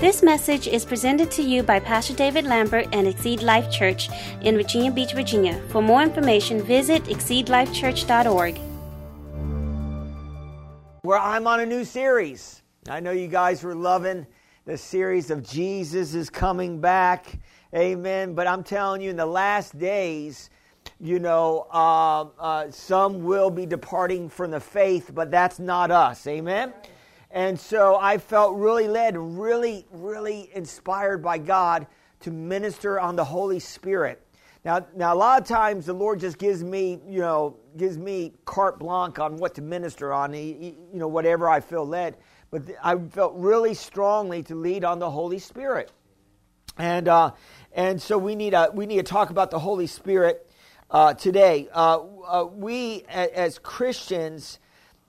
This message is presented to you by Pastor David Lambert and Exceed Life Church in Virginia Beach, Virginia. For more information, visit exceedlifechurch.org. Where I'm on a new series. I know you guys were loving the series of Jesus is coming back. Amen. But I'm telling you, in the last days, you know, uh, uh, some will be departing from the faith, but that's not us. Amen. And so I felt really led, really, really inspired by God to minister on the Holy Spirit. Now, now a lot of times the Lord just gives me, you know, gives me carte blanche on what to minister on, you know, whatever I feel led. But I felt really strongly to lead on the Holy Spirit, and uh, and so we need a we need to talk about the Holy Spirit uh, today. Uh, uh we as Christians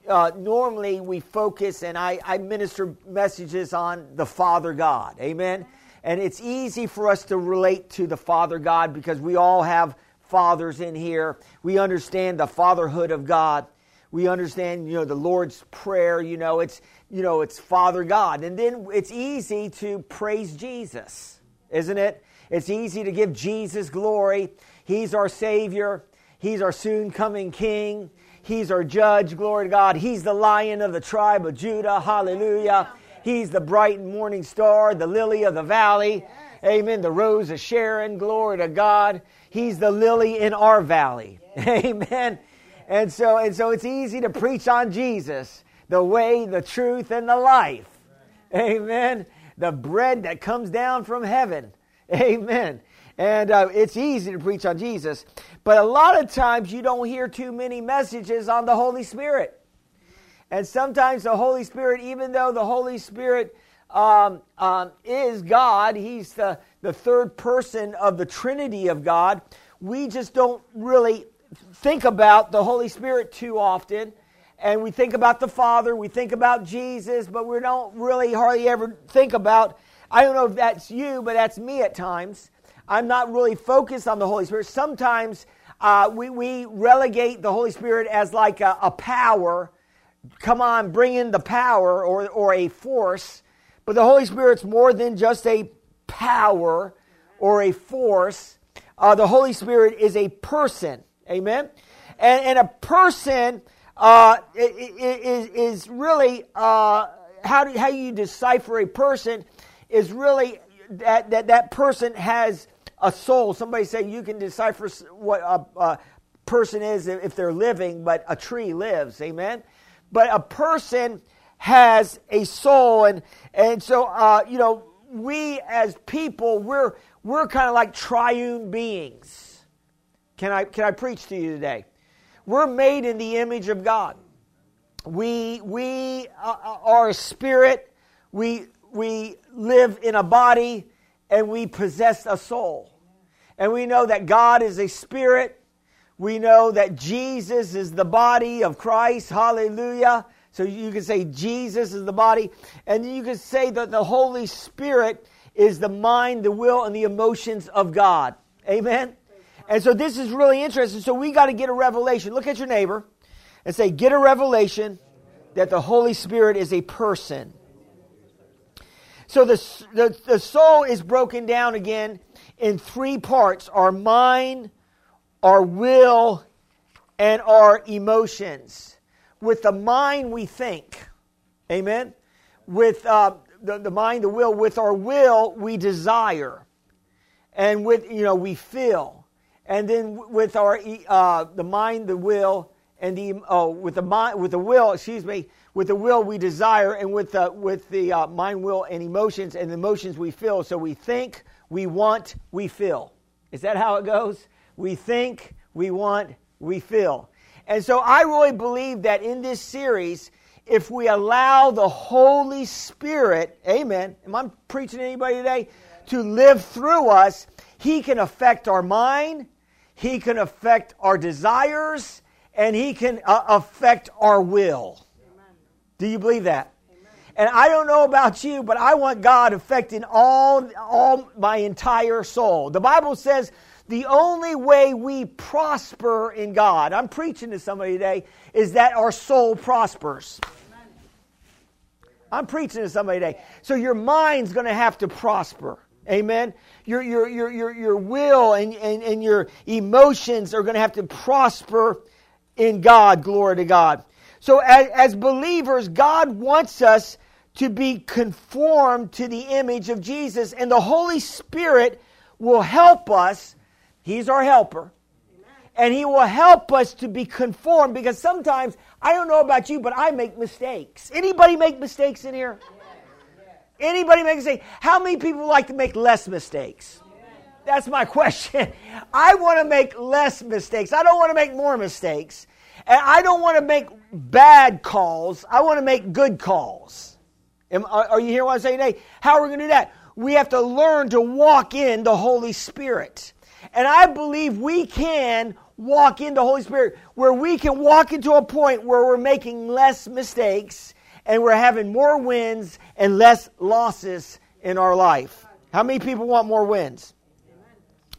uh, normally we focus and I, I minister messages on the Father God. Amen. And it's easy for us to relate to the Father God because we all have fathers in here. We understand the fatherhood of God. We understand, you know, the Lord's Prayer, you know, it's, you know, it's Father God. And then it's easy to praise Jesus, isn't it? It's easy to give Jesus glory. He's our Savior. He's our soon coming King. He's our judge. Glory to God. He's the lion of the tribe of Judah. Hallelujah. He's the bright morning star, the lily of the valley. Amen. The rose of Sharon. Glory to God. He's the lily in our valley. Amen. And so, and so it's easy to preach on Jesus, the way, the truth, and the life. Amen. The bread that comes down from heaven. Amen. And uh, it's easy to preach on Jesus. But a lot of times you don't hear too many messages on the Holy Spirit. And sometimes the Holy Spirit, even though the Holy Spirit um, um, is God, He's the, the third person of the Trinity of God, we just don't really think about the Holy Spirit too often. And we think about the Father, we think about Jesus, but we don't really hardly ever think about, I don't know if that's you, but that's me at times. I'm not really focused on the Holy Spirit. Sometimes uh, we, we relegate the Holy Spirit as like a, a power. Come on, bring in the power or, or a force. But the Holy Spirit's more than just a power or a force. Uh, the Holy Spirit is a person. Amen? And, and a person uh, is, is really, uh, how, do, how you decipher a person is really that, that that person has a soul. Somebody say you can decipher what a, a person is if they're living, but a tree lives. Amen. But a person has a soul, and and so uh, you know we as people we're we're kind of like triune beings. Can I can I preach to you today? We're made in the image of God. We we uh, are a spirit. We we live in a body and we possess a soul. And we know that God is a spirit. We know that Jesus is the body of Christ. Hallelujah. So you can say Jesus is the body. And you can say that the Holy Spirit is the mind, the will, and the emotions of God. Amen. And so this is really interesting. So we got to get a revelation. Look at your neighbor and say, get a revelation that the Holy Spirit is a person. So the, the, the soul is broken down again in three parts our mind, our will, and our emotions. With the mind, we think. Amen? With uh, the, the mind, the will, with our will, we desire. And with, you know, we feel. And then with our, uh, the mind, the will, and the, oh, with the mind, with the will, excuse me, with the will we desire, and with the, with the uh, mind, will, and emotions, and the emotions we feel. So we think, we want, we feel. Is that how it goes? We think, we want, we feel. And so I really believe that in this series, if we allow the Holy Spirit, amen, am I preaching to anybody today? To live through us, He can affect our mind, He can affect our desires, and He can uh, affect our will. Do you believe that? And I don't know about you, but I want God affecting all, all my entire soul. The Bible says the only way we prosper in God, I'm preaching to somebody today, is that our soul prospers. I'm preaching to somebody today. So your mind's going to have to prosper. Amen. Your, your, your, your, your will and, and, and your emotions are going to have to prosper in God. Glory to God. So as, as believers, God wants us to be conformed to the image of Jesus, and the Holy Spirit will help us. He's our helper. And he will help us to be conformed because sometimes I don't know about you, but I make mistakes. Anybody make mistakes in here? Anybody make mistakes? How many people like to make less mistakes? That's my question. I want to make less mistakes. I don't want to make more mistakes. And I don't want to make bad calls. I want to make good calls. Am, are you hearing what I'm saying today? How are we going to do that? We have to learn to walk in the Holy Spirit. And I believe we can walk in the Holy Spirit where we can walk into a point where we're making less mistakes and we're having more wins and less losses in our life. How many people want more wins?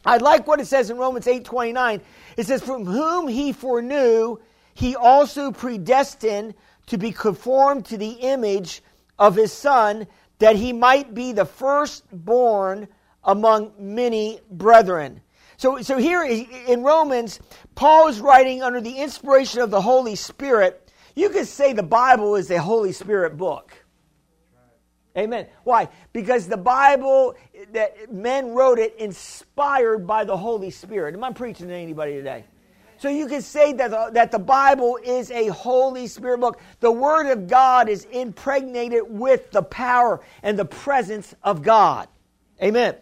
I like what it says in Romans 8:29. It says from whom he foreknew he also predestined to be conformed to the image of his son that he might be the firstborn among many brethren. So, so here in Romans, Paul is writing under the inspiration of the Holy Spirit. You could say the Bible is a Holy Spirit book. Amen. Why? Because the Bible that men wrote it inspired by the Holy Spirit. Am I preaching to anybody today? So you can say that the, that the Bible is a Holy Spirit book. The Word of God is impregnated with the power and the presence of God. Amen.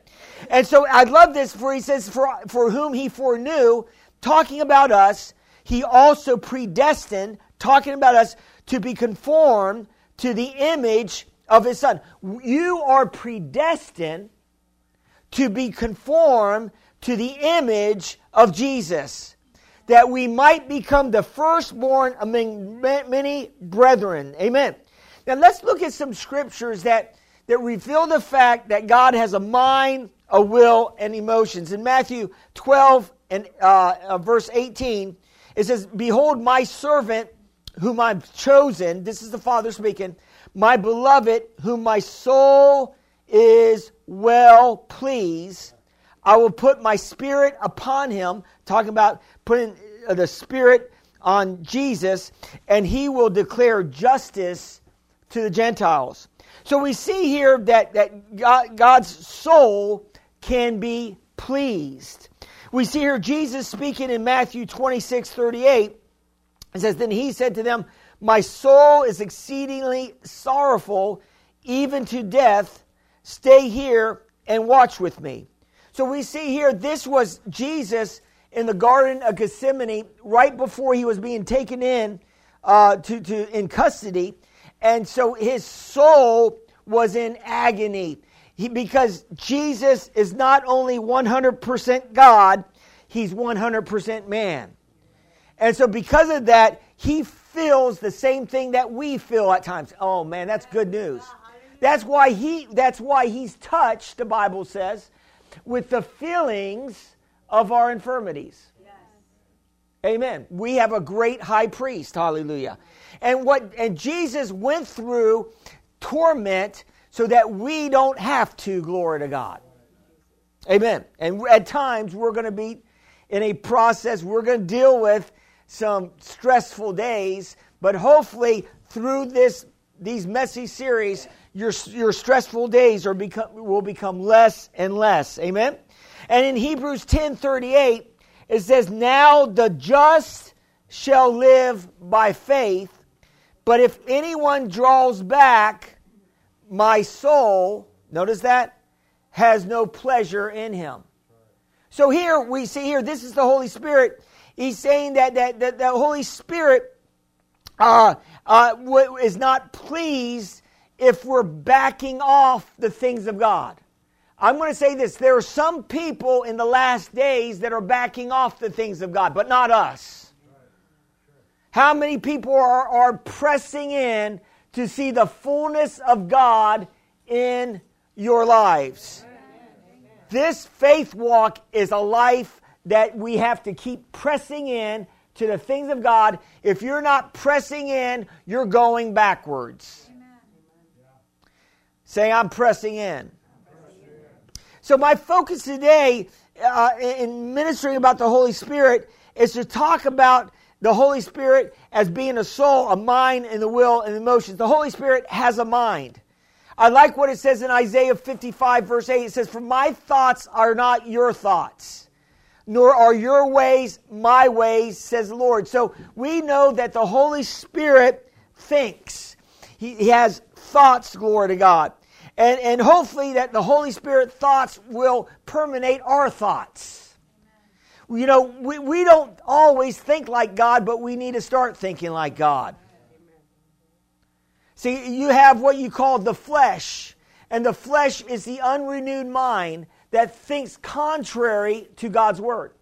And so I love this for he says, for, for whom he foreknew, talking about us, he also predestined, talking about us, to be conformed to the image of his son. You are predestined to be conformed to the image of Jesus, that we might become the firstborn among many brethren. Amen. Now let's look at some scriptures that that reveal the fact that God has a mind, a will, and emotions. In Matthew 12 and uh, uh, verse 18, it says, Behold, my servant whom I've chosen, this is the Father speaking, my beloved, whom my soul is well pleased. I will put my spirit upon him, talking about putting uh, the spirit on Jesus, and he will declare justice to the Gentiles. So we see here that, that God, God's soul can be pleased. We see here Jesus speaking in Matthew 26 38. It says, Then he said to them, My soul is exceedingly sorrowful, even to death. Stay here and watch with me. So we see here, this was Jesus in the Garden of Gethsemane right before he was being taken in uh, to, to, in custody. And so his soul was in agony. He, because Jesus is not only 100% God, he's 100% man. And so, because of that, he feels the same thing that we feel at times. Oh man, that's good news. That's why he that's why he's touched, the Bible says, with the feelings of our infirmities. Amen. We have a great high priest, hallelujah. And what and Jesus went through torment so that we don't have to, glory to God. Amen. And at times we're going to be in a process, we're going to deal with some stressful days, but hopefully through this these messy series, your, your stressful days are become, will become less and less. Amen. And in Hebrews 10 38, it says, Now the just shall live by faith, but if anyone draws back, my soul, notice that, has no pleasure in him. So here we see here, this is the Holy Spirit. He's saying that, that, that the Holy Spirit uh, uh, is not pleased if we're backing off the things of God. I'm going to say this there are some people in the last days that are backing off the things of God, but not us. How many people are, are pressing in to see the fullness of God in your lives. This faith walk is a life that we have to keep pressing in to the things of God. If you're not pressing in, you're going backwards. Say, I'm pressing in. So, my focus today uh, in ministering about the Holy Spirit is to talk about the Holy Spirit as being a soul, a mind, and the will and emotions. The Holy Spirit has a mind. I like what it says in Isaiah 55, verse 8. It says, For my thoughts are not your thoughts, nor are your ways my ways, says the Lord. So we know that the Holy Spirit thinks. He, he has thoughts, glory to God. And, and hopefully that the Holy Spirit thoughts will permeate our thoughts. You know, we, we don't always think like God, but we need to start thinking like God. See, you have what you call the flesh, and the flesh is the unrenewed mind that thinks contrary to God's word.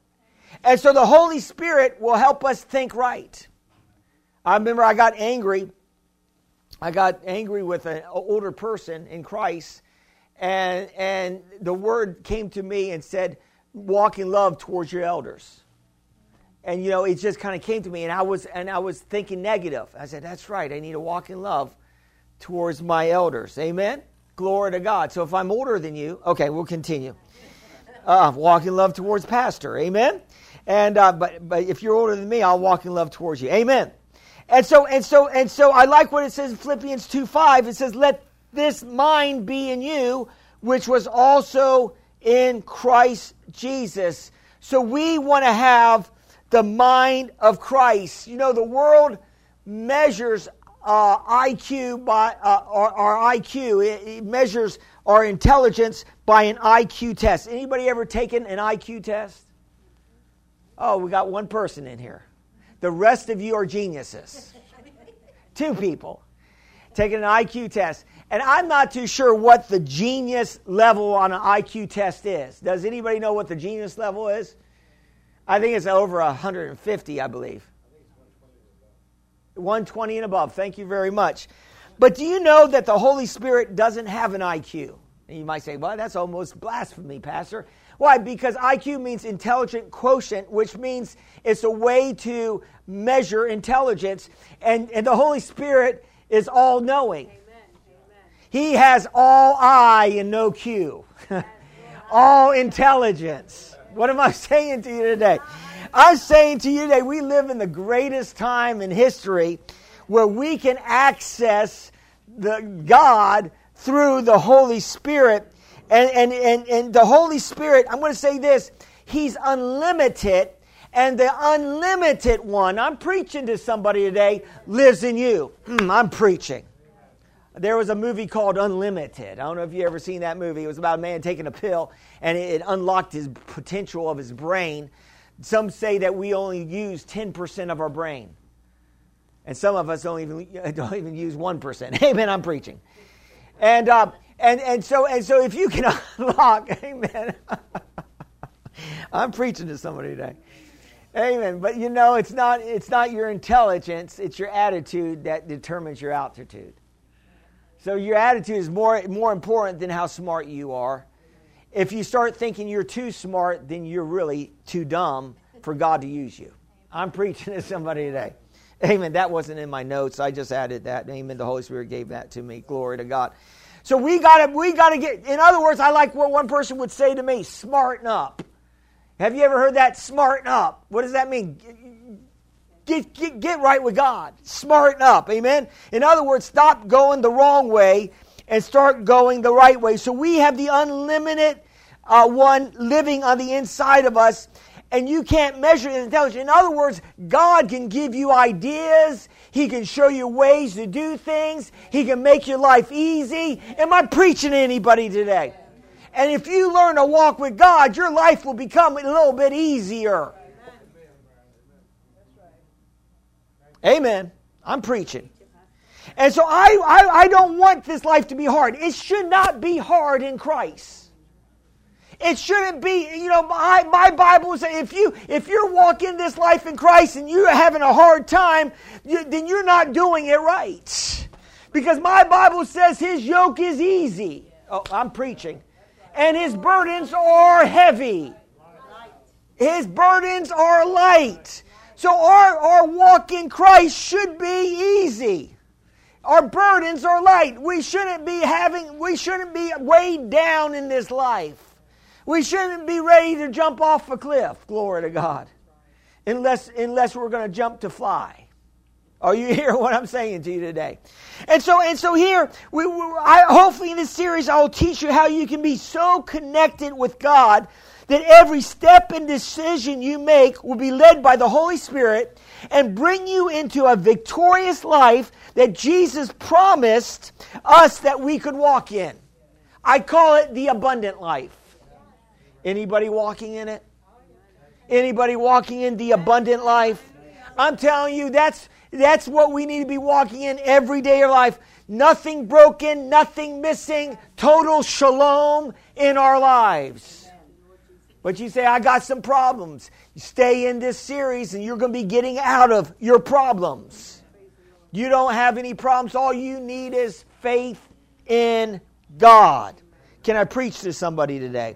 And so the Holy Spirit will help us think right. I remember I got angry. I got angry with an older person in Christ, and, and the word came to me and said, Walk in love towards your elders. And you know, it just kind of came to me, and I was and I was thinking negative. I said, That's right, I need to walk in love towards my elders. Amen? Glory to God. So if I'm older than you, okay, we'll continue. Uh, walk in love towards pastor. Amen? And uh, but but if you're older than me, I'll walk in love towards you. Amen. And so and so and so I like what it says in Philippians 2 5. It says, Let this mind be in you, which was also in Christ Jesus. So we want to have the mind of Christ. You know, the world measures uh, IQ by uh, our, our, IQ. It, it, measures our intelligence by an IQ test. Anybody ever taken an IQ test? Oh, we got one person in here. The rest of you are geniuses. Two people taking an IQ test. And I'm not too sure what the genius level on an IQ test is. Does anybody know what the genius level is? I think it's over 150, I believe. 120 and above. Thank you very much. But do you know that the Holy Spirit doesn't have an IQ? And you might say, well, that's almost blasphemy, Pastor. Why? Because IQ means intelligent quotient, which means it's a way to measure intelligence. And, and the Holy Spirit is all knowing. He has all I and no Q, all intelligence. What am I saying to you today? I'm saying to you today, we live in the greatest time in history where we can access the God through the Holy Spirit. And, and, and, and the Holy Spirit, I'm going to say this, He's unlimited, and the unlimited one, I'm preaching to somebody today, lives in you. Mm, I'm preaching. There was a movie called Unlimited. I don't know if you ever seen that movie. It was about a man taking a pill, and it unlocked his potential of his brain some say that we only use 10% of our brain. And some of us don't even, don't even use 1%. Amen, I'm preaching. And, uh, and, and, so, and so if you can unlock, amen. I'm preaching to somebody today. Amen. But you know, it's not, it's not your intelligence, it's your attitude that determines your altitude. So your attitude is more, more important than how smart you are. If you start thinking you're too smart, then you're really too dumb for God to use you. I'm preaching to somebody today. Amen. That wasn't in my notes. I just added that. Amen. The Holy Spirit gave that to me. Glory to God. So we gotta we gotta get in other words, I like what one person would say to me, smarten up. Have you ever heard that? Smarten up. What does that mean? Get, get, get right with God. Smarten up. Amen. In other words, stop going the wrong way and start going the right way. So we have the unlimited uh, one living on the inside of us, and you can't measure his intelligence. In other words, God can give you ideas. He can show you ways to do things. He can make your life easy. Am I preaching to anybody today? And if you learn to walk with God, your life will become a little bit easier. Amen. I'm preaching. And so I, I, I don't want this life to be hard. It should not be hard in Christ. It shouldn't be, you know, my, my Bible says if you if you're walking this life in Christ and you're having a hard time, you, then you're not doing it right. Because my Bible says his yoke is easy. Oh, I'm preaching. And his burdens are heavy. His burdens are light. So our, our walk in Christ should be easy. our burdens are light. We shouldn't be having, we shouldn't be weighed down in this life. We shouldn't be ready to jump off a cliff. Glory to God. Unless, unless we're going to jump to fly. Are you hearing what I'm saying to you today? And so, and so here, we, we, I, hopefully in this series, I will teach you how you can be so connected with God that every step and decision you make will be led by the Holy Spirit and bring you into a victorious life that Jesus promised us that we could walk in. I call it the abundant life. Anybody walking in it? Anybody walking in the abundant life? I'm telling you, that's that's what we need to be walking in every day of life. Nothing broken, nothing missing, total shalom in our lives. But you say, I got some problems. You stay in this series and you're going to be getting out of your problems. You don't have any problems. All you need is faith in God. Can I preach to somebody today?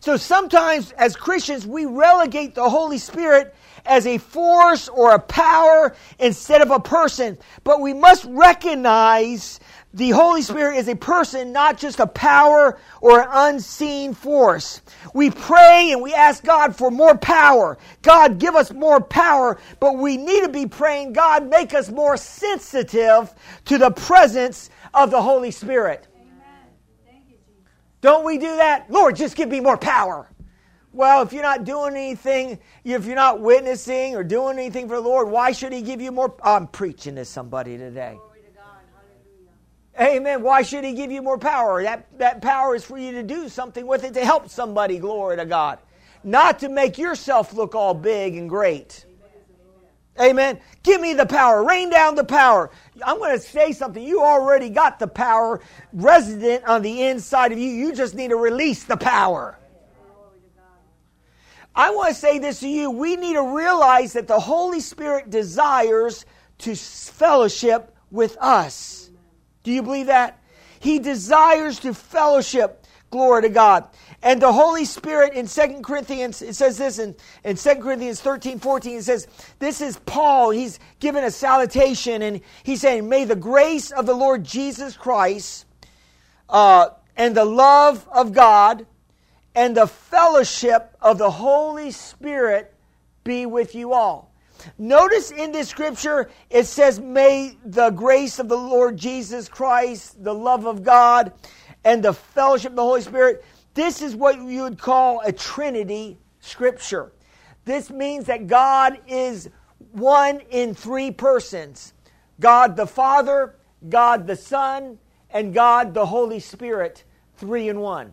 So sometimes as Christians, we relegate the Holy Spirit as a force or a power instead of a person. But we must recognize the Holy Spirit is a person, not just a power or an unseen force. We pray and we ask God for more power. God, give us more power, but we need to be praying, God, make us more sensitive to the presence of the Holy Spirit. Don't we do that? Lord, just give me more power. Well, if you're not doing anything, if you're not witnessing or doing anything for the Lord, why should He give you more? I'm preaching to somebody today. Amen. Why should He give you more power? That, that power is for you to do something with it to help somebody, glory to God. Not to make yourself look all big and great. Amen. Give me the power. Rain down the power. I'm going to say something. You already got the power resident on the inside of you. You just need to release the power. I want to say this to you. We need to realize that the Holy Spirit desires to fellowship with us. Do you believe that? He desires to fellowship. Glory to God. And the Holy Spirit in Second Corinthians, it says this in, in 2 Corinthians 13, 14, it says, This is Paul. He's given a salutation and he's saying, May the grace of the Lord Jesus Christ uh, and the love of God and the fellowship of the Holy Spirit be with you all. Notice in this scripture it says, May the grace of the Lord Jesus Christ, the love of God, and the fellowship of the Holy Spirit. This is what you would call a Trinity scripture. This means that God is one in three persons God the Father, God the Son, and God the Holy Spirit, three in one.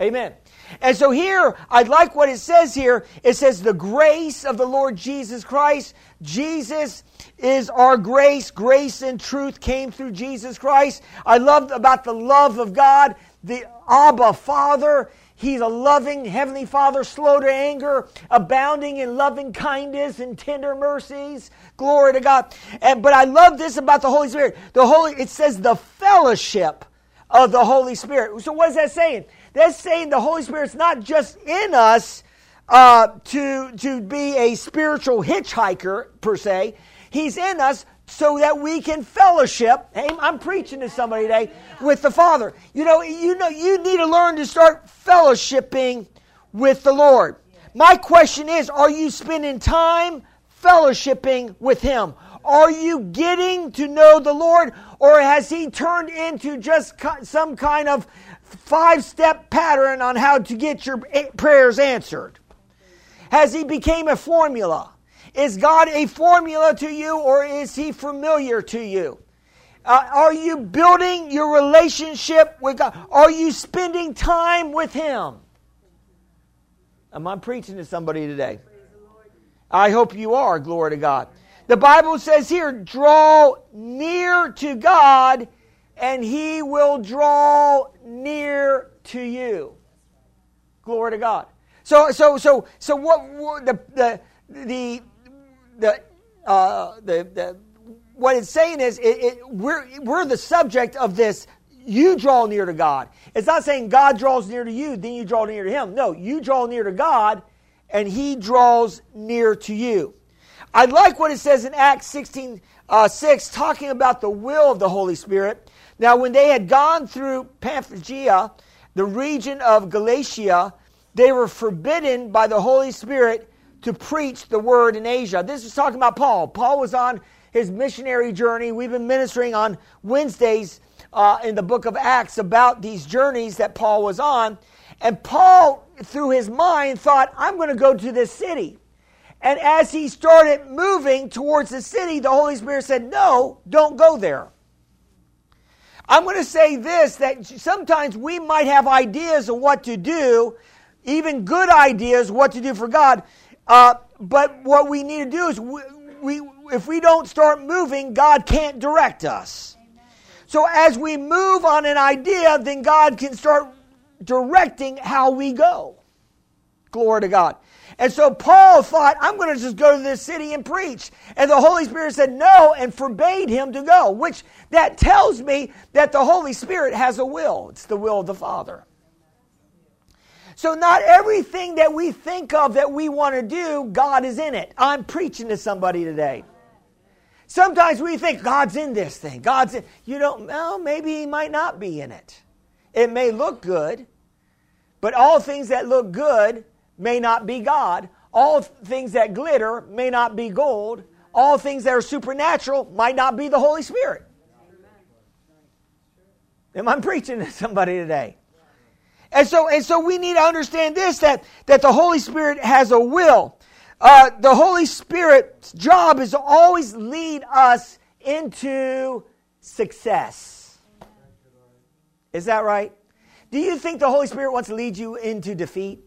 Amen. And so here, I like what it says here. It says, the grace of the Lord Jesus Christ. Jesus is our grace. Grace and truth came through Jesus Christ. I love about the love of God, the Abba Father. He's a loving Heavenly Father, slow to anger, abounding in loving kindness and tender mercies. Glory to God. And, but I love this about the Holy Spirit. The Holy, it says the fellowship of the Holy Spirit. So what is that saying? That's saying the Holy Spirit's not just in us uh, to, to be a spiritual hitchhiker, per se. He's in us so that we can fellowship. Hey, I'm preaching to somebody today with the Father. You know, you know, you need to learn to start fellowshipping with the Lord. My question is, are you spending time fellowshipping with Him? Are you getting to know the Lord, or has He turned into just some kind of five step pattern on how to get your eh, prayers answered? Has he became a formula? Is God a formula to you or is he familiar to you? Uh, are you building your relationship with God? Are you spending time with him? Am I preaching to somebody today? I hope you are, glory to God. The Bible says here, draw near to God and he will draw near to you. Glory to God. So, so, so, so what, what the, the, the, the, uh, the, the, what it's saying is it, it, we're, we're the subject of this you draw near to God. It's not saying God draws near to you, then you draw near to Him. No, you draw near to God, and He draws near to you. I like what it says in Acts 16 uh, 6, talking about the will of the Holy Spirit. Now, when they had gone through Pamphylia, the region of Galatia, they were forbidden by the Holy Spirit to preach the word in Asia. This is talking about Paul. Paul was on his missionary journey. We've been ministering on Wednesdays uh, in the book of Acts about these journeys that Paul was on. And Paul, through his mind, thought, I'm going to go to this city. And as he started moving towards the city, the Holy Spirit said, No, don't go there. I'm going to say this that sometimes we might have ideas of what to do, even good ideas, what to do for God. Uh, but what we need to do is, we, we, if we don't start moving, God can't direct us. So as we move on an idea, then God can start directing how we go. Glory to God. And so Paul thought, I'm going to just go to this city and preach. And the Holy Spirit said no and forbade him to go, which that tells me that the Holy Spirit has a will. It's the will of the Father. So, not everything that we think of that we want to do, God is in it. I'm preaching to somebody today. Sometimes we think God's in this thing. God's in. You don't, well, maybe He might not be in it. It may look good, but all things that look good may not be God. All things that glitter may not be gold. All things that are supernatural might not be the Holy Spirit. Am I preaching to somebody today? And so, and so we need to understand this that, that the Holy Spirit has a will. Uh, the Holy Spirit's job is to always lead us into success. Is that right? Do you think the Holy Spirit wants to lead you into defeat?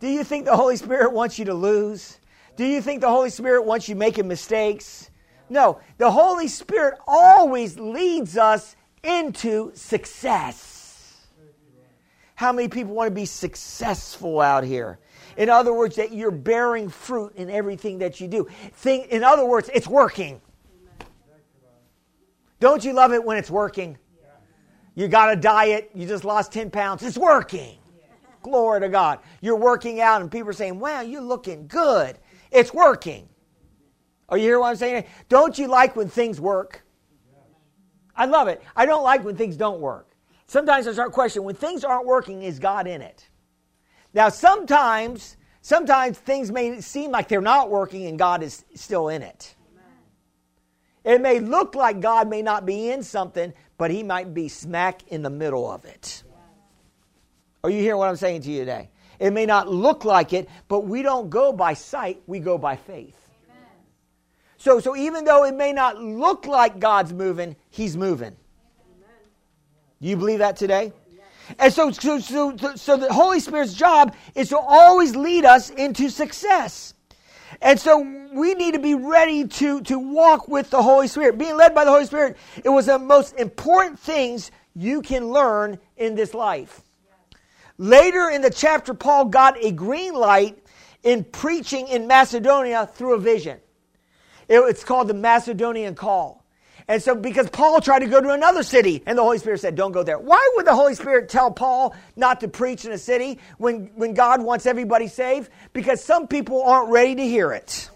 Do you think the Holy Spirit wants you to lose? Do you think the Holy Spirit wants you making mistakes? No, the Holy Spirit always leads us into success. How many people want to be successful out here? In other words, that you're bearing fruit in everything that you do. Think, in other words, it's working. Don't you love it when it's working? You got a diet, you just lost 10 pounds, it's working. Glory to God. You're working out, and people are saying, Wow, you're looking good. It's working. Are you hear what I'm saying? Don't you like when things work? I love it. I don't like when things don't work. Sometimes I start questioning when things aren't working, is God in it? Now, sometimes, sometimes things may seem like they're not working and God is still in it. It may look like God may not be in something, but He might be smack in the middle of it. Are you hearing what I'm saying to you today? It may not look like it, but we don't go by sight, we go by faith. So, so even though it may not look like God's moving, He's moving. Do you believe that today? And so, so, so, so the Holy Spirit's job is to always lead us into success. And so we need to be ready to, to walk with the Holy Spirit. Being led by the Holy Spirit, it was the most important things you can learn in this life. Later in the chapter, Paul got a green light in preaching in Macedonia through a vision. It, it's called the Macedonian Call. And so, because Paul tried to go to another city, and the Holy Spirit said, Don't go there. Why would the Holy Spirit tell Paul not to preach in a city when, when God wants everybody saved? Because some people aren't ready to hear it.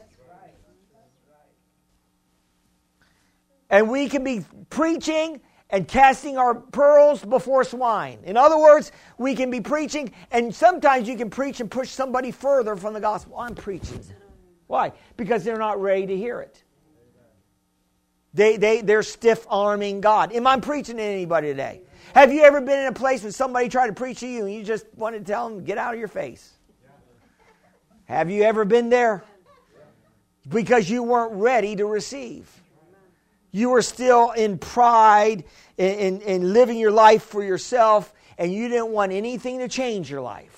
And we can be preaching and casting our pearls before swine. In other words, we can be preaching, and sometimes you can preach and push somebody further from the gospel. I'm preaching. Why? Because they're not ready to hear it. They, they, they're stiff arming God. Am I preaching to anybody today? Have you ever been in a place where somebody tried to preach to you and you just wanted to tell them, get out of your face? Have you ever been there? Because you weren't ready to receive. You were still in pride and, living your life for yourself, and you didn't want anything to change your life.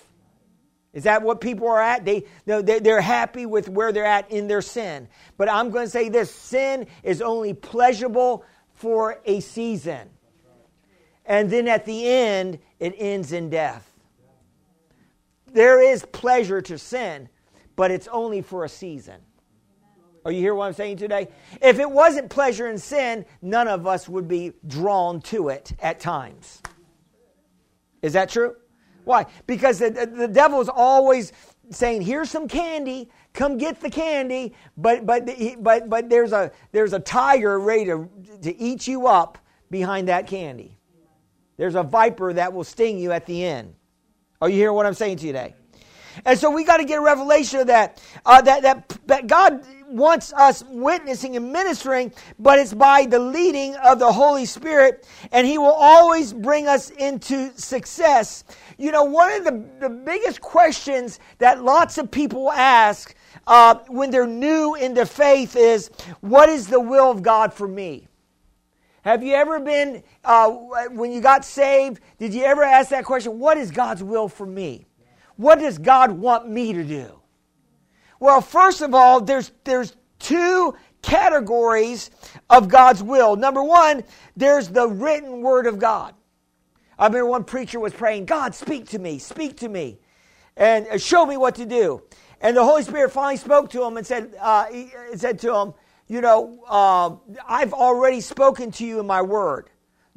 Is that what people are at? They, they're happy with where they're at in their sin. But I'm going to say this sin is only pleasurable for a season. And then at the end, it ends in death. There is pleasure to sin, but it's only for a season. Are you hear what I'm saying today? If it wasn't pleasure in sin, none of us would be drawn to it at times. Is that true? Why? Because the, the devil is always saying, "Here's some candy. Come get the candy." But but but but there's a there's a tiger ready to to eat you up behind that candy. There's a viper that will sting you at the end. Are you hearing what I'm saying to you today? And so we got to get a revelation of that. Uh, that that that God wants us witnessing and ministering, but it's by the leading of the Holy Spirit, and He will always bring us into success. You know, one of the, the biggest questions that lots of people ask uh, when they're new into faith is, What is the will of God for me? Have you ever been, uh, when you got saved, did you ever ask that question? What is God's will for me? What does God want me to do? Well, first of all, there's, there's two categories of God's will. Number one, there's the written word of God. I remember one preacher was praying, God, speak to me, speak to me, and uh, show me what to do. And the Holy Spirit finally spoke to him and said, uh, he said to him, You know, uh, I've already spoken to you in my word.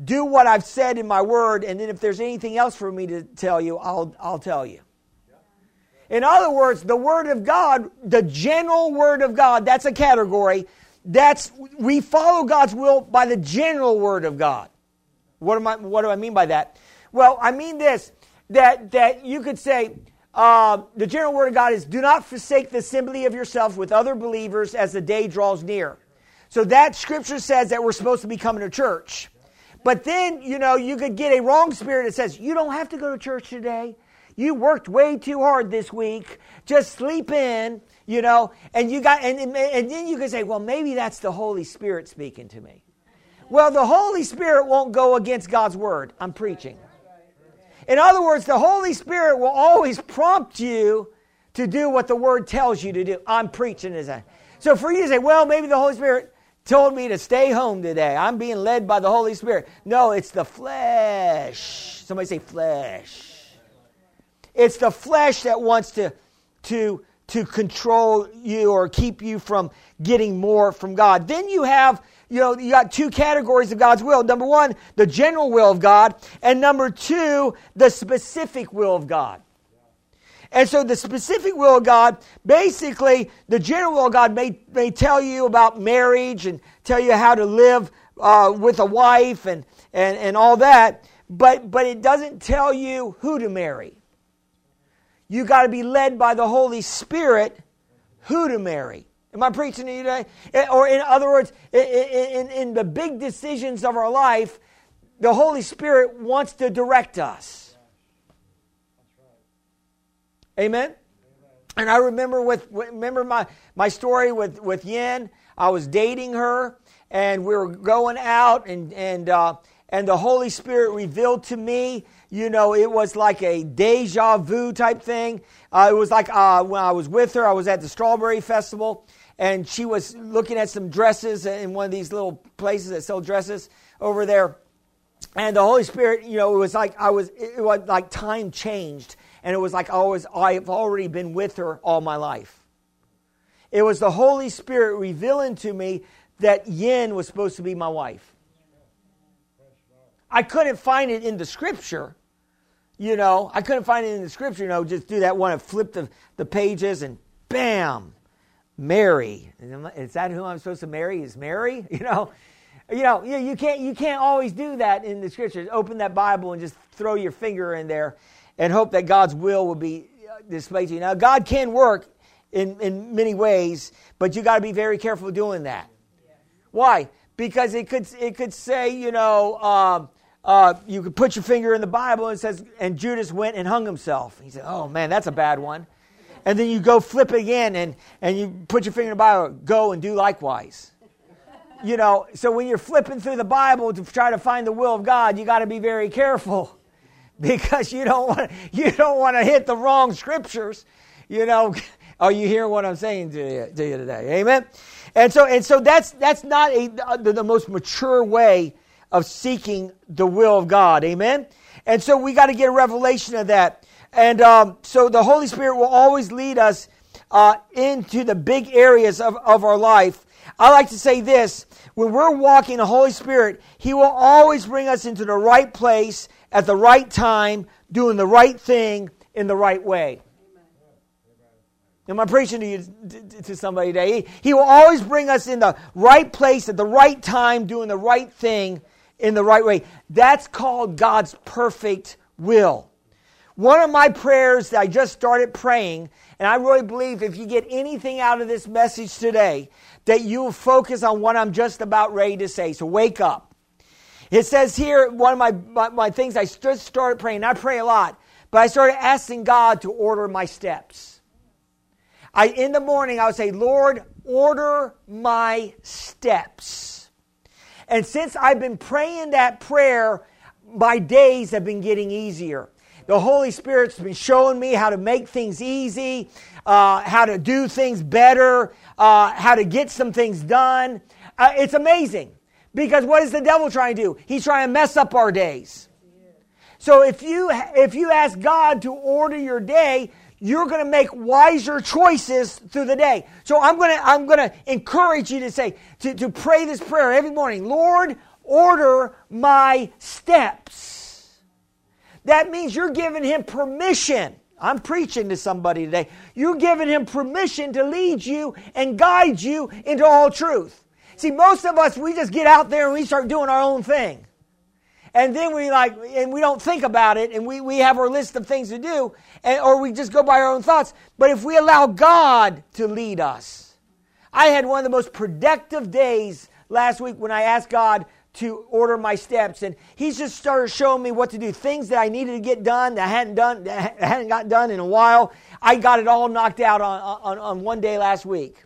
Do what I've said in my word, and then if there's anything else for me to tell you, I'll, I'll tell you. In other words, the Word of God, the general Word of God, that's a category. That's we follow God's will by the general Word of God. What, am I, what do I mean by that? Well, I mean this that, that you could say, uh, the general word of God is do not forsake the assembly of yourself with other believers as the day draws near. So that scripture says that we're supposed to be coming to church. But then, you know, you could get a wrong spirit that says, you don't have to go to church today. You worked way too hard this week. Just sleep in, you know, and you got, and, and then you can say, well, maybe that's the Holy Spirit speaking to me. Well, the Holy Spirit won't go against God's word. I'm preaching. In other words, the Holy Spirit will always prompt you to do what the word tells you to do. I'm preaching as a. So for you to say, well, maybe the Holy Spirit told me to stay home today. I'm being led by the Holy Spirit. No, it's the flesh. Somebody say flesh. It's the flesh that wants to, to, to control you or keep you from getting more from God. Then you have, you know, you got two categories of God's will. Number one, the general will of God, and number two, the specific will of God. And so the specific will of God, basically, the general will of God may, may tell you about marriage and tell you how to live uh, with a wife and, and, and all that, but, but it doesn't tell you who to marry. You got to be led by the Holy Spirit who to marry. Am I preaching to you today? Eh, or, in other words, in, in, in the big decisions of our life, the Holy Spirit wants to direct us. Amen? And I remember with remember my, my story with, with Yen. I was dating her, and we were going out, and and uh, and the Holy Spirit revealed to me you know, it was like a deja vu type thing. Uh, it was like uh, when I was with her, I was at the Strawberry Festival, and she was looking at some dresses in one of these little places that sell dresses over there. And the Holy Spirit, you know, it was like I was, it was like time changed, and it was like I I've already been with her all my life. It was the Holy Spirit revealing to me that Yin was supposed to be my wife. I couldn't find it in the scripture, you know, I couldn't find it in the scripture, you know, just do that one and flip the, the pages and bam, Mary. Is that who I'm supposed to marry? Is Mary? You know, you know, you can't you can't always do that in the scriptures. Open that Bible and just throw your finger in there and hope that God's will will be uh, displayed to you. Now, God can work in, in many ways, but you got to be very careful doing that. Why? Because it could it could say, you know, um, uh, you could put your finger in the Bible and says, and Judas went and hung himself. He said, oh man, that's a bad one. And then you go flip again and, and you put your finger in the Bible, go and do likewise. You know, so when you're flipping through the Bible to try to find the will of God, you got to be very careful because you don't want you don't want to hit the wrong scriptures. You know, are you hearing what I'm saying to you, to you today? Amen. And so and so that's that's not a, the, the most mature way of seeking the will of God. Amen? And so we got to get a revelation of that. And um, so the Holy Spirit will always lead us uh, into the big areas of, of our life. I like to say this when we're walking the Holy Spirit, He will always bring us into the right place at the right time, doing the right thing in the right way. Am I preaching to you to somebody today? He, he will always bring us in the right place at the right time, doing the right thing in the right way. That's called God's perfect will. One of my prayers that I just started praying, and I really believe if you get anything out of this message today, that you will focus on what I'm just about ready to say. So wake up. It says here, one of my, my, my things I just started praying, I pray a lot, but I started asking God to order my steps. I, in the morning, I would say, Lord, order my steps. And since I've been praying that prayer, my days have been getting easier. The Holy Spirit's been showing me how to make things easy, uh, how to do things better, uh, how to get some things done. Uh, it's amazing because what is the devil trying to do? He's trying to mess up our days. So if you if you ask God to order your day, you're going to make wiser choices through the day. So I'm going to, I'm going to encourage you to say, to, to pray this prayer every morning. Lord, order my steps. That means you're giving him permission. I'm preaching to somebody today. You're giving him permission to lead you and guide you into all truth. See, most of us, we just get out there and we start doing our own thing and then we like and we don't think about it and we, we have our list of things to do and, or we just go by our own thoughts. But if we allow god to lead us i had one of the most productive days last week when i asked god to order my steps and he just started showing me what to do things that i needed to get done that i hadn't done that hadn't got done in a while. I got it all knocked out on, on, on one day last week.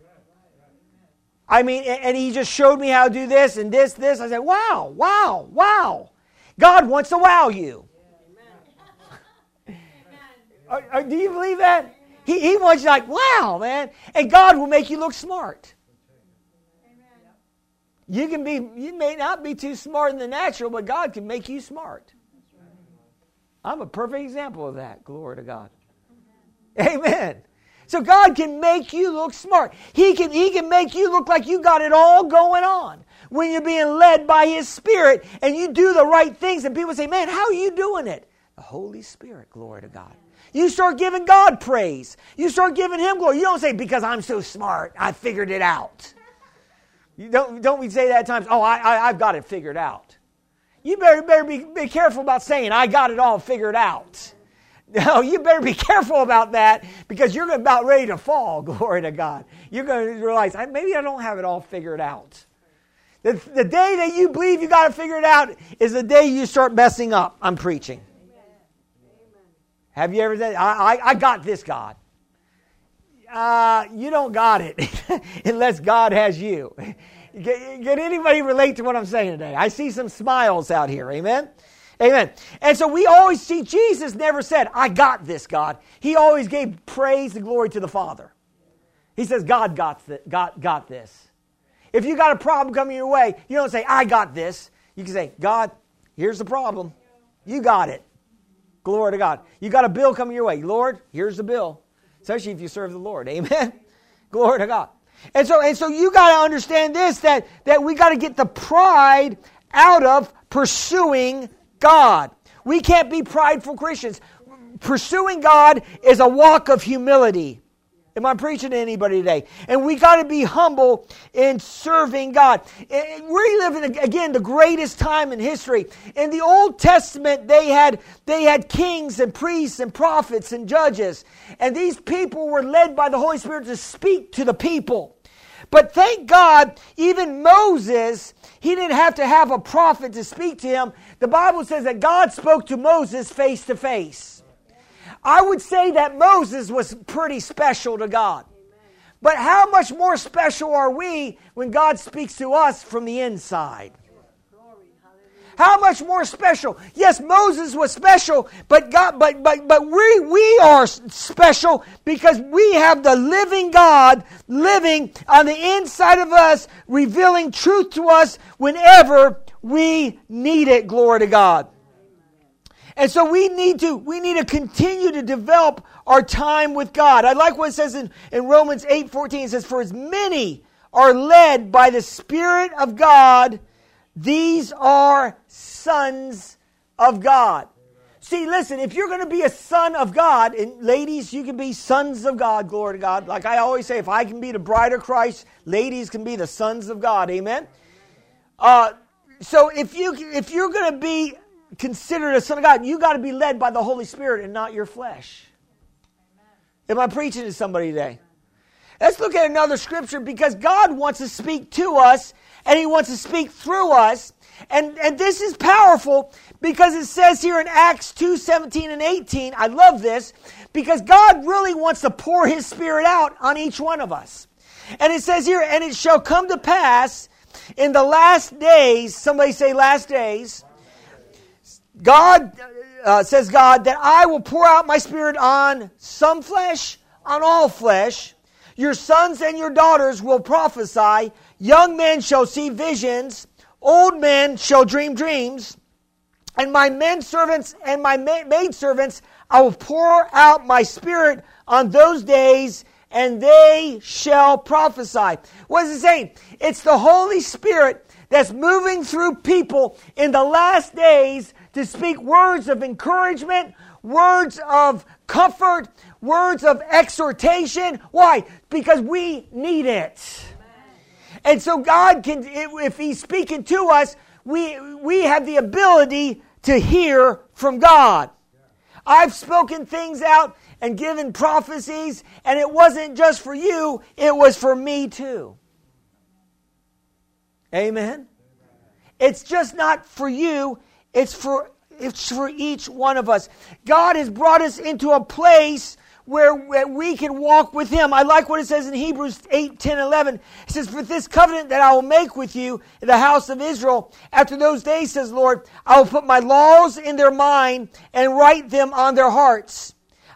I mean and he just showed me how to do this and this this. I said wow wow wow God wants to wow you. Do you believe that? He, he wants you like, wow, man. And God will make you look smart. You can be, you may not be too smart in the natural, but God can make you smart. I'm a perfect example of that. Glory to God. Amen. So God can make you look smart. He can, he can make you look like you got it all going on when you're being led by His Spirit and you do the right things, and people say, Man, how are you doing it? The Holy Spirit, glory to God. You start giving God praise. You start giving Him glory. You don't say, Because I'm so smart, I figured it out. You don't, don't we say that at times? Oh, I, I, have got it figured out. You better, better be, be careful about saying, I got it all figured out. No, you better be careful about that because you're about ready to fall, glory to God. You're going to realize, maybe I don't have it all figured out. The, the day that you believe you got to figure it out is the day you start messing up. I'm preaching. Have you ever said, I, I, I got this, God? Uh, you don't got it unless God has you. Can, can anybody relate to what I'm saying today? I see some smiles out here. Amen? Amen. And so we always see Jesus never said, I got this, God. He always gave praise and glory to the Father. He says, God got, th- got, got this. If you got a problem coming your way, you don't say, I got this. You can say, God, here's the problem. You got it. Glory to God. You got a bill coming your way. Lord, here's the bill. Especially if you serve the Lord. Amen. Glory to God. And so, and so you got to understand this that, that we got to get the pride out of pursuing God. We can't be prideful Christians. Pursuing God is a walk of humility. Am I preaching to anybody today? And we got to be humble in serving God. Eh, eh, we live in again the greatest time in history. In the Old Testament, they had they had kings and priests and prophets and judges, and these people were led by the Holy Spirit to speak to the people. But thank God, even Moses, he didn't have to have a prophet to speak to him. The Bible says that God spoke to Moses face to face. I would say that Moses was pretty special to God. But how much more special are we when God speaks to us from the inside? How much more special? Yes, Moses was special, but God, but but but we we are special because we have the living God living on the inside of us, revealing truth to us whenever we need it. Glory to God. And so we need to, we need to continue to develop our time with God. I like what it says in, in Romans 8 14. It says, For as many are led by the Spirit of God, these are sons of God. See, listen, if you're going to be a son of God, and ladies, you can be sons of God, glory to God. Like I always say, if I can be the bride of Christ, ladies can be the sons of God. Amen. Uh, so if you if you're going to be considered a son of God, you got to be led by the Holy Spirit and not your flesh. Am I preaching to somebody today? Let's look at another scripture because God wants to speak to us and He wants to speak through us. And, and this is powerful because it says here in Acts 2 17 and 18, I love this, because God really wants to pour His Spirit out on each one of us. And it says here, and it shall come to pass in the last days, somebody say last days, God, uh, says God, that I will pour out my Spirit on some flesh, on all flesh. Your sons and your daughters will prophesy. Young men shall see visions. Old men shall dream dreams. And my men servants and my maid servants, I will pour out my spirit on those days, and they shall prophesy. What is it saying? It's the Holy Spirit that's moving through people in the last days to speak words of encouragement, words of comfort, words of exhortation. Why? Because we need it. And so God can, if He's speaking to us, we, we have the ability to hear from God. I've spoken things out and given prophecies, and it wasn't just for you, it was for me too. Amen. It's just not for you, it's for it's for each one of us. God has brought us into a place where, we can walk with him. I like what it says in Hebrews 8, 10, 11. It says, For this covenant that I will make with you in the house of Israel, after those days, says Lord, I will put my laws in their mind and write them on their hearts.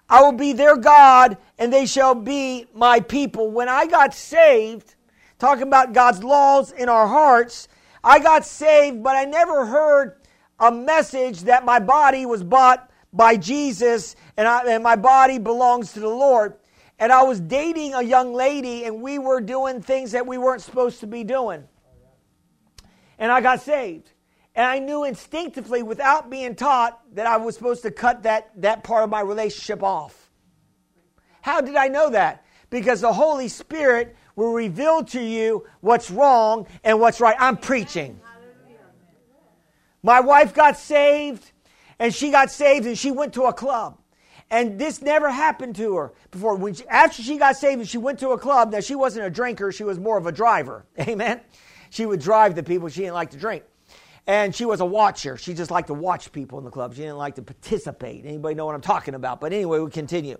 I will be their God, and they shall be my people. When I got saved, talking about God's laws in our hearts, I got saved, but I never heard a message that my body was bought by Jesus and, I, and my body belongs to the Lord. And I was dating a young lady and we were doing things that we weren't supposed to be doing. And I got saved. And I knew instinctively, without being taught, that I was supposed to cut that, that part of my relationship off. How did I know that? Because the Holy Spirit will reveal to you what's wrong and what's right. I'm preaching. My wife got saved, and she got saved, and she went to a club. And this never happened to her before. When she, after she got saved and she went to a club, now she wasn't a drinker, she was more of a driver. Amen. She would drive the people, she didn't like to drink. And she was a watcher. She just liked to watch people in the club. She didn't like to participate. Anybody know what I'm talking about? But anyway, we continue.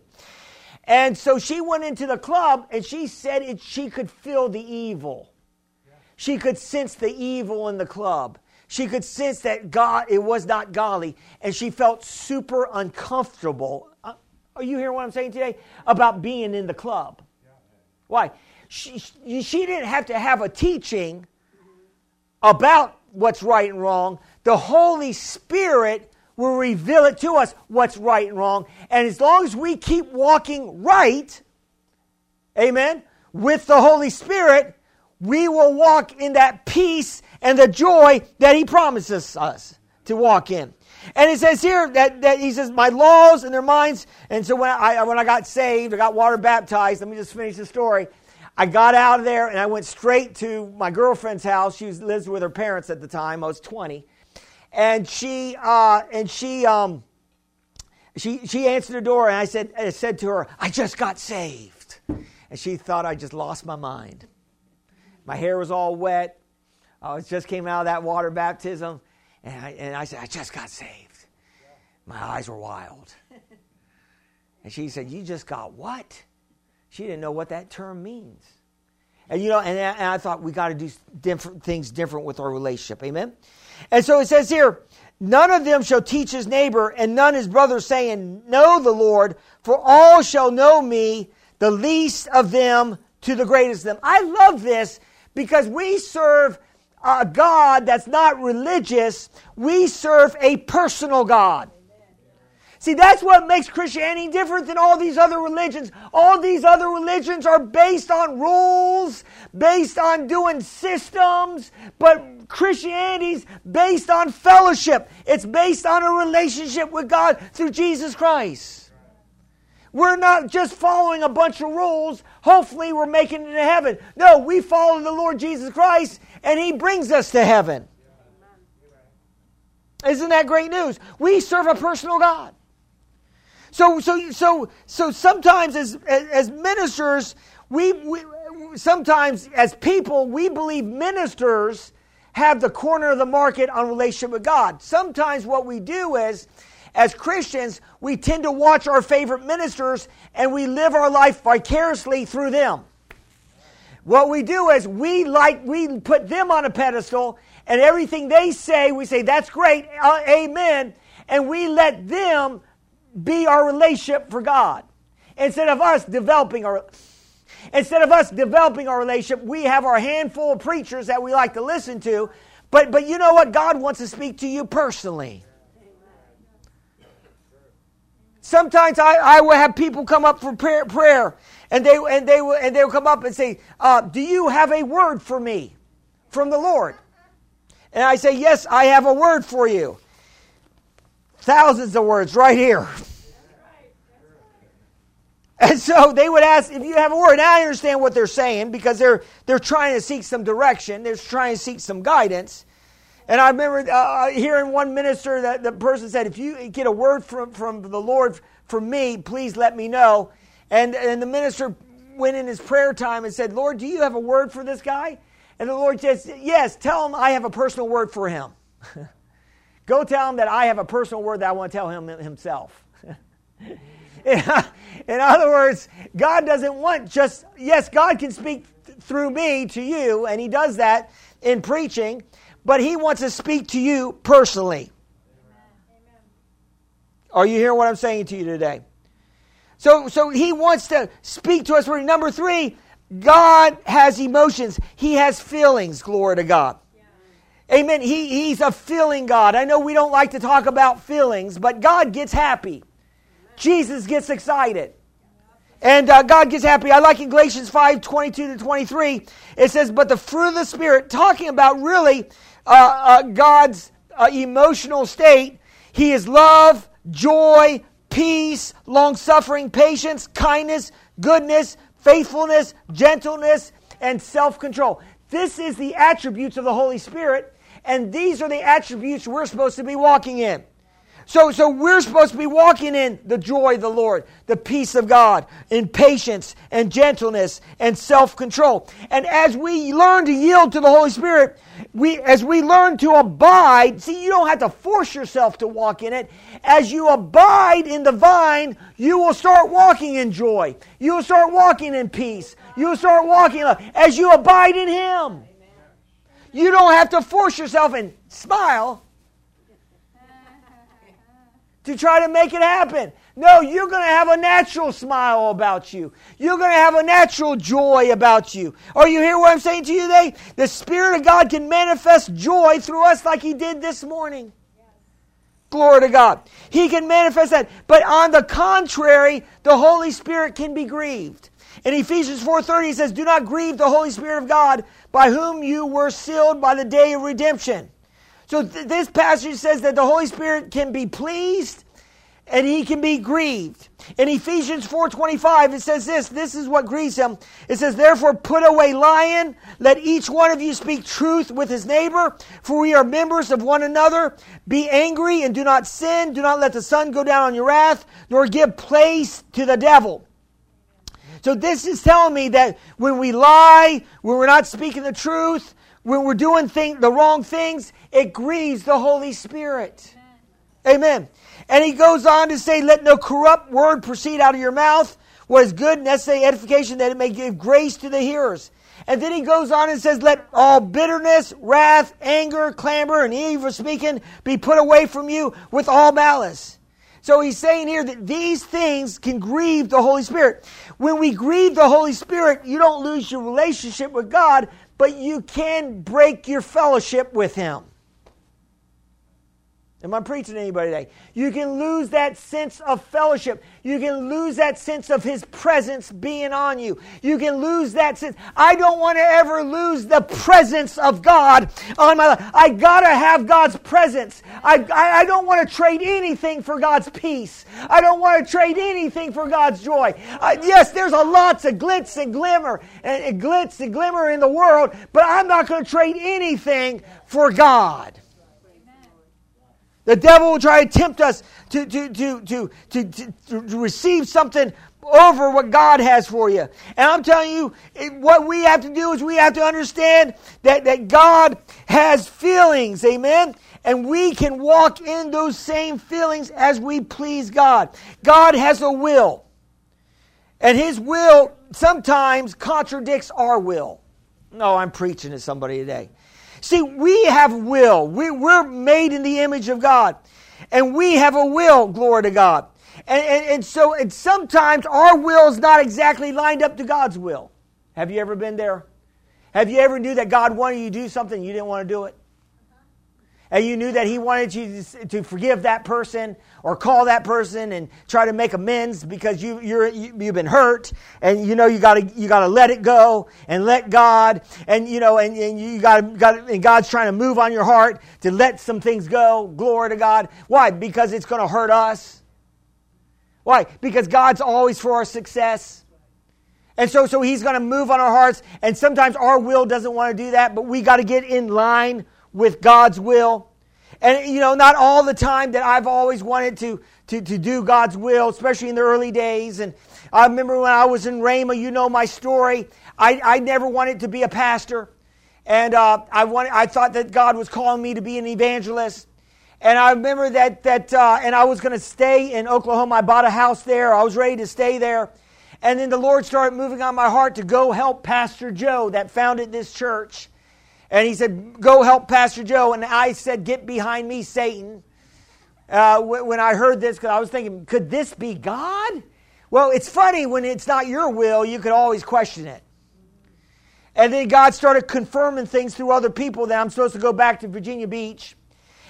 And so she went into the club and she said it, she could feel the evil. She could sense the evil in the club. She could sense that God, it was not godly, and she felt super uncomfortable. Uh, are you hearing what I'm saying today? About being in the club. Why? She, she didn't have to have a teaching about what's right and wrong. The Holy Spirit will reveal it to us what's right and wrong. And as long as we keep walking right, amen, with the Holy Spirit, we will walk in that peace and the joy that he promises us to walk in. And it says here that, that he says, my laws and their minds. And so when I, when I got saved, I got water baptized. Let me just finish the story. I got out of there and I went straight to my girlfriend's house. She was, lives with her parents at the time. I was 20. And she, uh, and she, um, she, she answered the door and I said, I said to her, I just got saved. And she thought I just lost my mind. My hair was all wet. Uh, I was, just came out of that water baptism, and I, and I said, I just got saved. My eyes were wild. And she said, You just got what? She didn't know what that term means. And you know, and, and I thought we got to do different things different with our relationship. Amen. And so it says here, none of them shall teach his neighbor, and none his brother, saying, Know the Lord, for all shall know me, the least of them to the greatest of them. I love this because we serve a God that's not religious. We serve a personal God. See, that's what makes Christianity different than all these other religions. All these other religions are based on rules, based on doing systems, but Christianity's based on fellowship. It's based on a relationship with God through Jesus Christ. We're not just following a bunch of rules. Hopefully, we're making it to heaven. No, we follow the Lord Jesus Christ, and He brings us to heaven. Isn't that great news? We serve a personal God. So, so, so, so sometimes as, as ministers, we, we sometimes as people, we believe ministers have the corner of the market on relationship with God. Sometimes what we do is, as Christians, we tend to watch our favorite ministers and we live our life vicariously through them. What we do is we like we put them on a pedestal and everything they say, we say that's great, uh, amen, and we let them be our relationship for God. Instead of us developing our instead of us developing our relationship, we have our handful of preachers that we like to listen to. But but you know what? God wants to speak to you personally. Sometimes I, I will have people come up for prayer, prayer and they and they will and they will come up and say, uh, "Do you have a word for me from the Lord?" And I say, "Yes, I have a word for you." Thousands of words right here. And so they would ask if you have a word. Now I understand what they're saying because they're they're trying to seek some direction. They're trying to seek some guidance. And I remember uh, uh, hearing one minister that the person said, "If you get a word from from the Lord for me, please let me know." And and the minister went in his prayer time and said, "Lord, do you have a word for this guy?" And the Lord says, "Yes. Tell him I have a personal word for him." Go tell him that I have a personal word that I want to tell him himself. In other words, God doesn't want just, yes, God can speak through me to you, and He does that in preaching, but He wants to speak to you personally. Are you hearing what I'm saying to you today? So, so He wants to speak to us. Number three, God has emotions, He has feelings, glory to God. Amen. He, he's a feeling God. I know we don't like to talk about feelings, but God gets happy. Jesus gets excited. And uh, God gets happy. I like in Galatians 5 22 to 23, it says, But the fruit of the Spirit, talking about really uh, uh, God's uh, emotional state, He is love, joy, peace, long suffering, patience, kindness, goodness, faithfulness, gentleness, and self control. This is the attributes of the Holy Spirit. And these are the attributes we're supposed to be walking in. So, so we're supposed to be walking in the joy of the Lord, the peace of God, in patience and gentleness and self-control. And as we learn to yield to the Holy Spirit, we, as we learn to abide, see, you don't have to force yourself to walk in it. As you abide in the vine, you will start walking in joy. You will start walking in peace. You will start walking as you abide in Him. You don't have to force yourself and smile to try to make it happen. No, you're going to have a natural smile about you. You're going to have a natural joy about you. Are you hear what I'm saying to you today? The Spirit of God can manifest joy through us like He did this morning. Glory to God. He can manifest that. But on the contrary, the Holy Spirit can be grieved. In Ephesians 4:30 he says, "Do not grieve the Holy Spirit of God, by whom you were sealed by the day of redemption." So th- this passage says that the Holy Spirit can be pleased and he can be grieved. In Ephesians 4:25 it says this, this is what grieves him. It says, "Therefore put away lying, let each one of you speak truth with his neighbor, for we are members of one another. Be angry and do not sin, do not let the sun go down on your wrath, nor give place to the devil." So this is telling me that when we lie, when we're not speaking the truth, when we're doing thing, the wrong things, it grieves the Holy Spirit. Amen. And he goes on to say, Let no corrupt word proceed out of your mouth, what is good, necessary edification, that it may give grace to the hearers. And then he goes on and says, Let all bitterness, wrath, anger, clamor, and evil speaking be put away from you with all malice. So he's saying here that these things can grieve the Holy Spirit. When we grieve the Holy Spirit, you don't lose your relationship with God, but you can break your fellowship with Him. Am I preaching to anybody today? You can lose that sense of fellowship. You can lose that sense of His presence being on you. You can lose that sense. I don't want to ever lose the presence of God on my life. I got to have God's presence. I, I, I don't want to trade anything for God's peace. I don't want to trade anything for God's joy. Uh, yes, there's a lots of glitz and glimmer and, and glitz and glimmer in the world, but I'm not going to trade anything for God. The devil will try to tempt us to, to, to, to, to, to, to receive something over what God has for you. And I'm telling you, what we have to do is we have to understand that, that God has feelings. Amen. And we can walk in those same feelings as we please God. God has a will. And his will sometimes contradicts our will. No, I'm preaching to somebody today. See, we have will. We, we're made in the image of God. And we have a will, glory to God. And, and, and so and sometimes our will is not exactly lined up to God's will. Have you ever been there? Have you ever knew that God wanted you to do something you didn't want to do it? and you knew that he wanted you to forgive that person or call that person and try to make amends because you, you're, you, have been hurt and you know you gotta, you gotta let it go and let God and you know, and, and you gotta, gotta, and God's trying to move on your heart to let some things go. Glory to God. Why? Because it's gonna hurt us. Why? Because God's always for our success. And so, so he's going to move on our hearts. And sometimes our will doesn't want to do that, but we got to get in line with God's will. And, you know, not all the time that I've always wanted to, to, to do God's will, especially in the early days. And I remember when I was in Rhema, you know my story. I, I never wanted to be a pastor. And uh, I, wanted, I thought that God was calling me to be an evangelist. And I remember that, that uh, and I was going to stay in Oklahoma. I bought a house there. I was ready to stay there. And then the Lord started moving on my heart to go help Pastor Joe that founded this church. And he said, Go help Pastor Joe. And I said, Get behind me, Satan. Uh, when I heard this, because I was thinking, Could this be God? Well, it's funny when it's not your will, you could always question it. And then God started confirming things through other people that I'm supposed to go back to Virginia Beach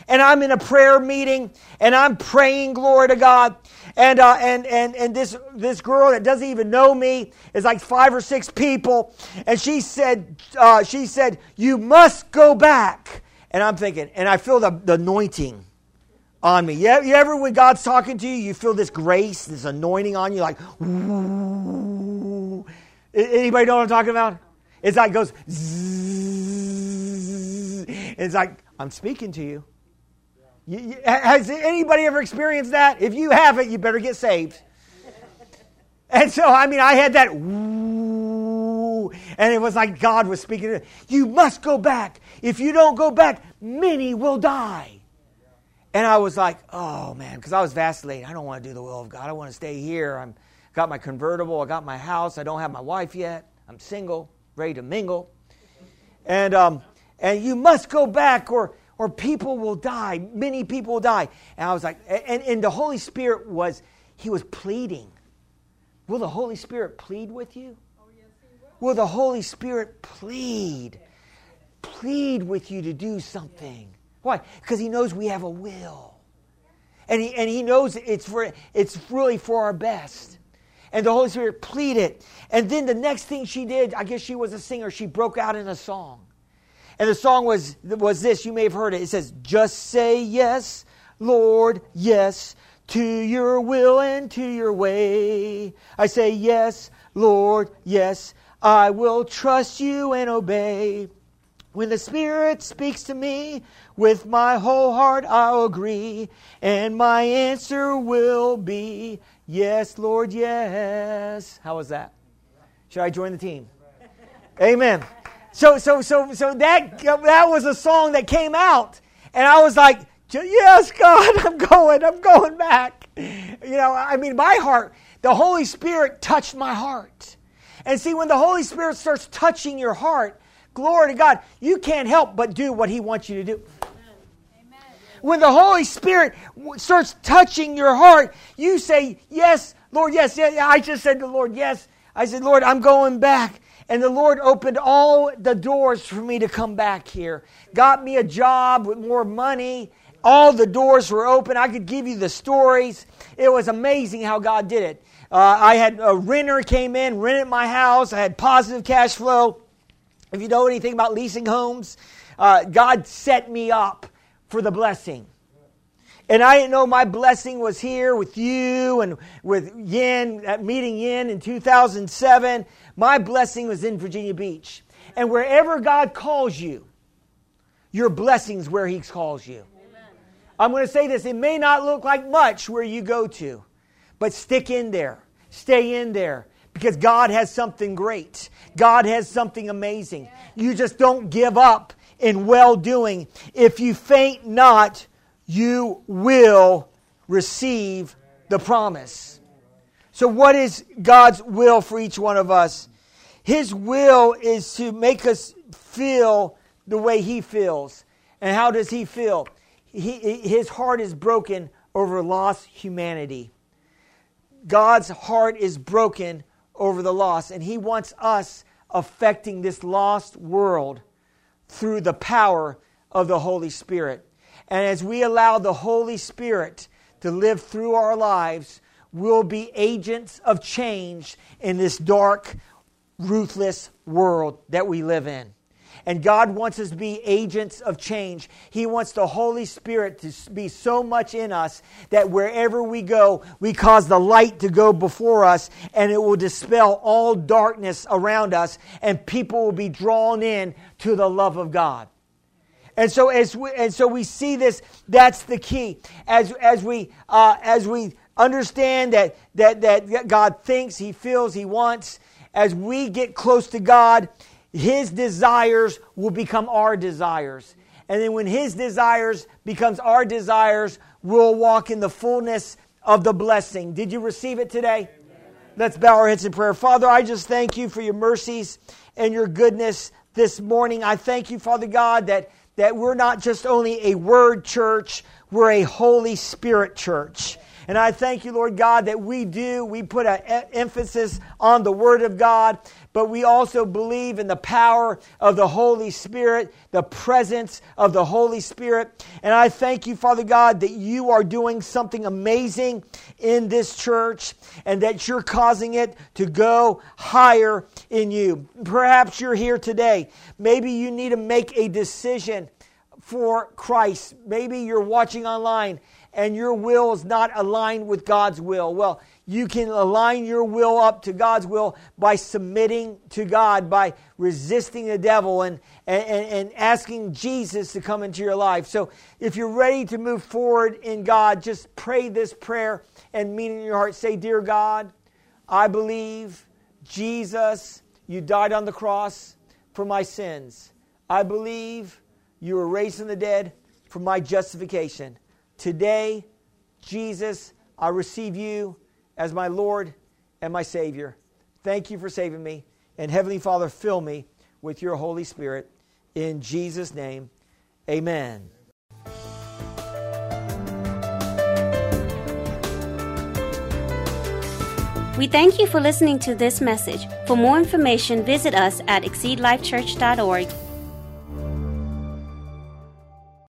and I'm in a prayer meeting and I'm praying, glory to God. And, uh, and, and, and this, this girl that doesn't even know me is like five or six people. And she said, uh, she said, you must go back. And I'm thinking, and I feel the, the anointing on me. You, ever, when God's talking to you, you feel this grace, this anointing on you, like. Anybody know what I'm talking about? It's like goes, zzz. It's like, I'm speaking to you. You, has anybody ever experienced that? If you haven't, you better get saved. And so, I mean, I had that, and it was like God was speaking. To it. You must go back. If you don't go back, many will die. And I was like, oh man, because I was vacillating. I don't want to do the will of God. I want to stay here. I'm got my convertible. I got my house. I don't have my wife yet. I'm single, ready to mingle. And um, and you must go back, or or people will die. Many people will die. And I was like, and, and the Holy Spirit was, he was pleading. Will the Holy Spirit plead with you? Will. will the Holy Spirit plead? Plead with you to do something. Why? Because he knows we have a will. And he, and he knows it's, for, it's really for our best. And the Holy Spirit pleaded. And then the next thing she did, I guess she was a singer, she broke out in a song. And the song was, was this. You may have heard it. It says, Just say yes, Lord, yes, to your will and to your way. I say, Yes, Lord, yes, I will trust you and obey. When the Spirit speaks to me, with my whole heart I'll agree, and my answer will be, Yes, Lord, yes. How was that? Should I join the team? Amen. So, so, so, so that, that was a song that came out. And I was like, yes, God, I'm going, I'm going back. You know, I mean, my heart, the Holy Spirit touched my heart. And see, when the Holy Spirit starts touching your heart, glory to God, you can't help but do what He wants you to do. When the Holy Spirit starts touching your heart, you say, Yes, Lord, yes, yes. I just said to the Lord, Yes. I said, Lord, I'm going back. And the Lord opened all the doors for me to come back here. Got me a job with more money. All the doors were open. I could give you the stories. It was amazing how God did it. Uh, I had a renter came in, rented my house. I had positive cash flow. If you know anything about leasing homes, uh, God set me up for the blessing. And I didn't know my blessing was here with you and with Yin, at meeting Yin in 2007. My blessing was in Virginia Beach. And wherever God calls you, your blessing's where He calls you. Amen. I'm going to say this it may not look like much where you go to, but stick in there, stay in there. Because God has something great. God has something amazing. You just don't give up in well doing. If you faint not, you will receive the promise. So, what is God's will for each one of us? His will is to make us feel the way He feels. And how does He feel? He, his heart is broken over lost humanity. God's heart is broken over the lost, and He wants us affecting this lost world through the power of the Holy Spirit. And as we allow the Holy Spirit to live through our lives, we'll be agents of change in this dark, ruthless world that we live in. And God wants us to be agents of change. He wants the Holy Spirit to be so much in us that wherever we go, we cause the light to go before us and it will dispel all darkness around us and people will be drawn in to the love of God. And so as we, and so we see this, that's the key. As, as, we, uh, as we understand that, that, that God thinks, He feels, He wants, as we get close to God, His desires will become our desires. And then when His desires becomes our desires, we'll walk in the fullness of the blessing. Did you receive it today? Let's bow our heads in prayer. Father, I just thank you for your mercies and your goodness this morning. I thank you, Father God, that that we're not just only a word church, we're a Holy Spirit church. And I thank you, Lord God, that we do, we put an emphasis on the Word of God, but we also believe in the power of the Holy Spirit, the presence of the Holy Spirit. And I thank you, Father God, that you are doing something amazing in this church and that you're causing it to go higher in you. Perhaps you're here today. Maybe you need to make a decision for Christ. Maybe you're watching online and your will is not aligned with God's will. Well, you can align your will up to God's will by submitting to God, by resisting the devil and, and, and asking Jesus to come into your life. So if you're ready to move forward in God, just pray this prayer and mean in your heart. Say, Dear God, I believe Jesus, you died on the cross for my sins. I believe you were raised from the dead for my justification. Today, Jesus, I receive you as my Lord and my Savior. Thank you for saving me. And Heavenly Father, fill me with your Holy Spirit. In Jesus' name, amen. We thank you for listening to this message. For more information, visit us at exceedlifechurch.org